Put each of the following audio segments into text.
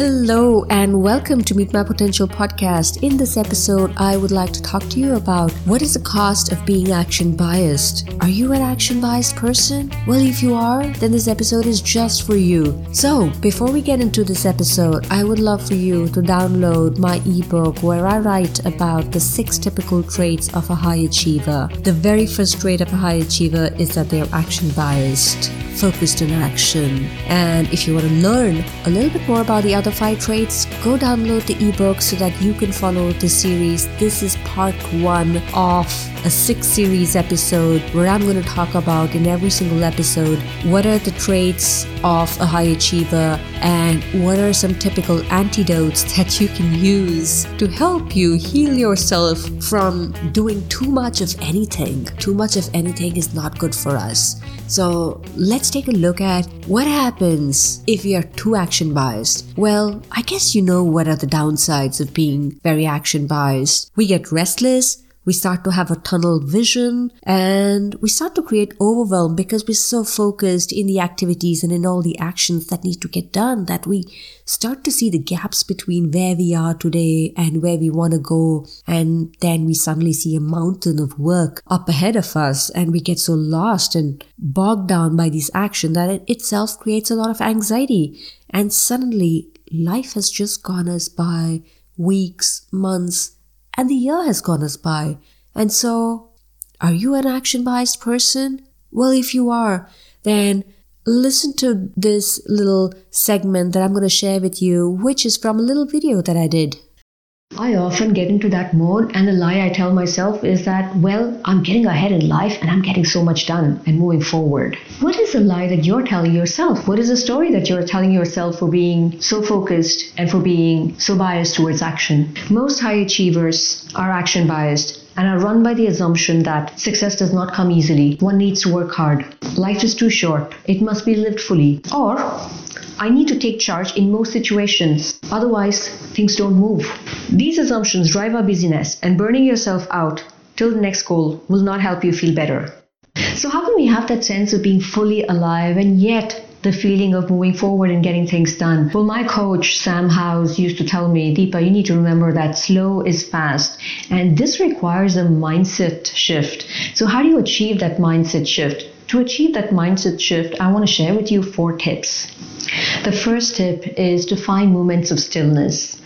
Hello, and welcome to Meet My Potential podcast. In this episode, I would like to talk to you about what is the cost of being action biased. Are you an action biased person? Well, if you are, then this episode is just for you. So, before we get into this episode, I would love for you to download my ebook where I write about the six typical traits of a high achiever. The very first trait of a high achiever is that they're action biased, focused on action. And if you want to learn a little bit more about the other five traits, go download the ebook so that you can follow the series. This is part one of a six series episode where I'm going to talk about in every single episode what are the traits of a high achiever and what are some typical antidotes that you can use to help you heal yourself from doing too much of anything. Too much of anything is not good for us. So take a look at what happens if we are too action biased. Well, I guess you know what are the downsides of being very action biased. We get restless, we start to have a tunnel vision and we start to create overwhelm because we're so focused in the activities and in all the actions that need to get done that we start to see the gaps between where we are today and where we want to go. And then we suddenly see a mountain of work up ahead of us and we get so lost and bogged down by this action that it itself creates a lot of anxiety. And suddenly life has just gone us by weeks, months, and the year has gone us by. And so, are you an action biased person? Well, if you are, then listen to this little segment that I'm going to share with you, which is from a little video that I did. I often get into that mode, and the lie I tell myself is that, well, I'm getting ahead in life and I'm getting so much done and moving forward. What is the lie that you're telling yourself? What is the story that you're telling yourself for being so focused and for being so biased towards action? Most high achievers are action biased and are run by the assumption that success does not come easily. One needs to work hard. Life is too short. It must be lived fully. Or I need to take charge in most situations, otherwise, things don't move. These assumptions drive our busyness, and burning yourself out till the next goal will not help you feel better. So, how can we have that sense of being fully alive and yet the feeling of moving forward and getting things done. Well, my coach, Sam House, used to tell me, Deepa, you need to remember that slow is fast. And this requires a mindset shift. So, how do you achieve that mindset shift? To achieve that mindset shift, I want to share with you four tips. The first tip is to find moments of stillness.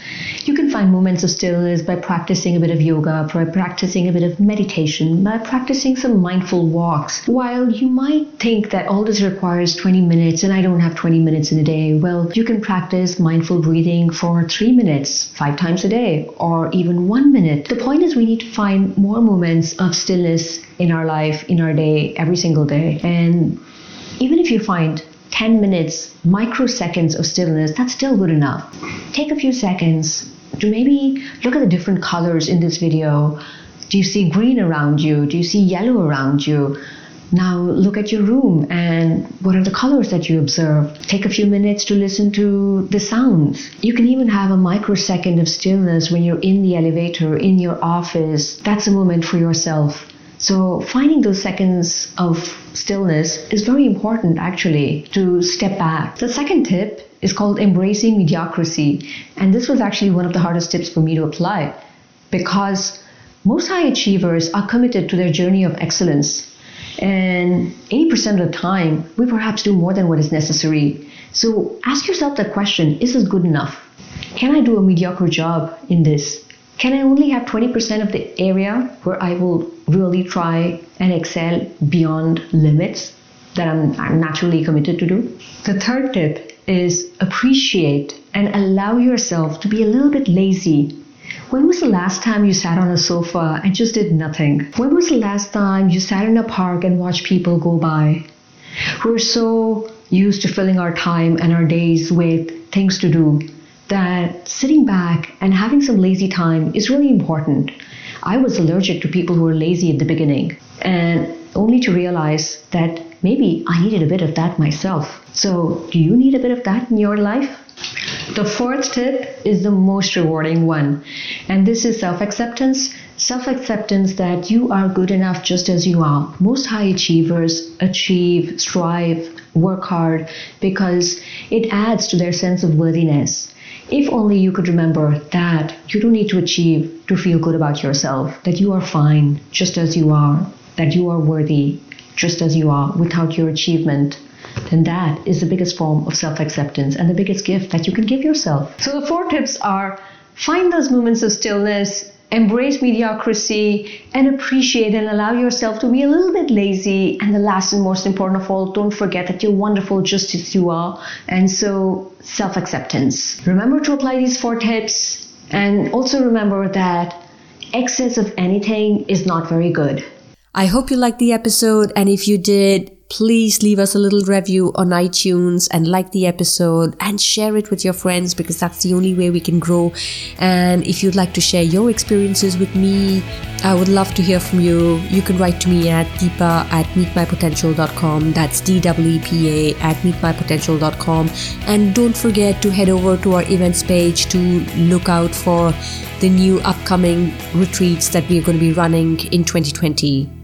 You can find moments of stillness by practicing a bit of yoga, by practicing a bit of meditation, by practicing some mindful walks. While you might think that all this requires 20 minutes and I don't have 20 minutes in a day, well, you can practice mindful breathing for three minutes, five times a day, or even one minute. The point is, we need to find more moments of stillness in our life, in our day, every single day. And even if you find 10 minutes, microseconds of stillness, that's still good enough. Take a few seconds to maybe look at the different colors in this video. Do you see green around you? Do you see yellow around you? Now look at your room and what are the colors that you observe? Take a few minutes to listen to the sounds. You can even have a microsecond of stillness when you're in the elevator, in your office. That's a moment for yourself. So finding those seconds of stillness is very important actually to step back. The second tip is called embracing mediocrity. And this was actually one of the hardest tips for me to apply because most high achievers are committed to their journey of excellence. And 80% of the time, we perhaps do more than what is necessary. So ask yourself the question is this good enough? Can I do a mediocre job in this? Can I only have 20% of the area where I will really try and excel beyond limits that I'm, I'm naturally committed to do? The third tip is appreciate and allow yourself to be a little bit lazy. When was the last time you sat on a sofa and just did nothing? When was the last time you sat in a park and watched people go by? We're so used to filling our time and our days with things to do that sitting back and having some lazy time is really important. I was allergic to people who were lazy at the beginning, and only to realize that maybe I needed a bit of that myself. So, do you need a bit of that in your life? The fourth tip is the most rewarding one, and this is self acceptance. Self acceptance that you are good enough just as you are. Most high achievers achieve, strive, work hard because it adds to their sense of worthiness If only you could remember that you don't need to achieve to feel good about yourself, that you are fine just as you are, that you are worthy just as you are without your achievement, then that is the biggest form of self acceptance and the biggest gift that you can give yourself. So, the four tips are find those moments of stillness, embrace mediocrity, and appreciate and allow yourself to be a little bit lazy. And the last and most important of all, don't forget that you're wonderful just as you are. And so, self acceptance. Remember to apply these four tips, and also remember that excess of anything is not very good. I hope you liked the episode, and if you did, please leave us a little review on iTunes and like the episode and share it with your friends because that's the only way we can grow. And if you'd like to share your experiences with me, I would love to hear from you. You can write to me at deepa at meetmypotential.com. That's D W E P A at meetmypotential.com. And don't forget to head over to our events page to look out for the new upcoming retreats that we are going to be running in 2020.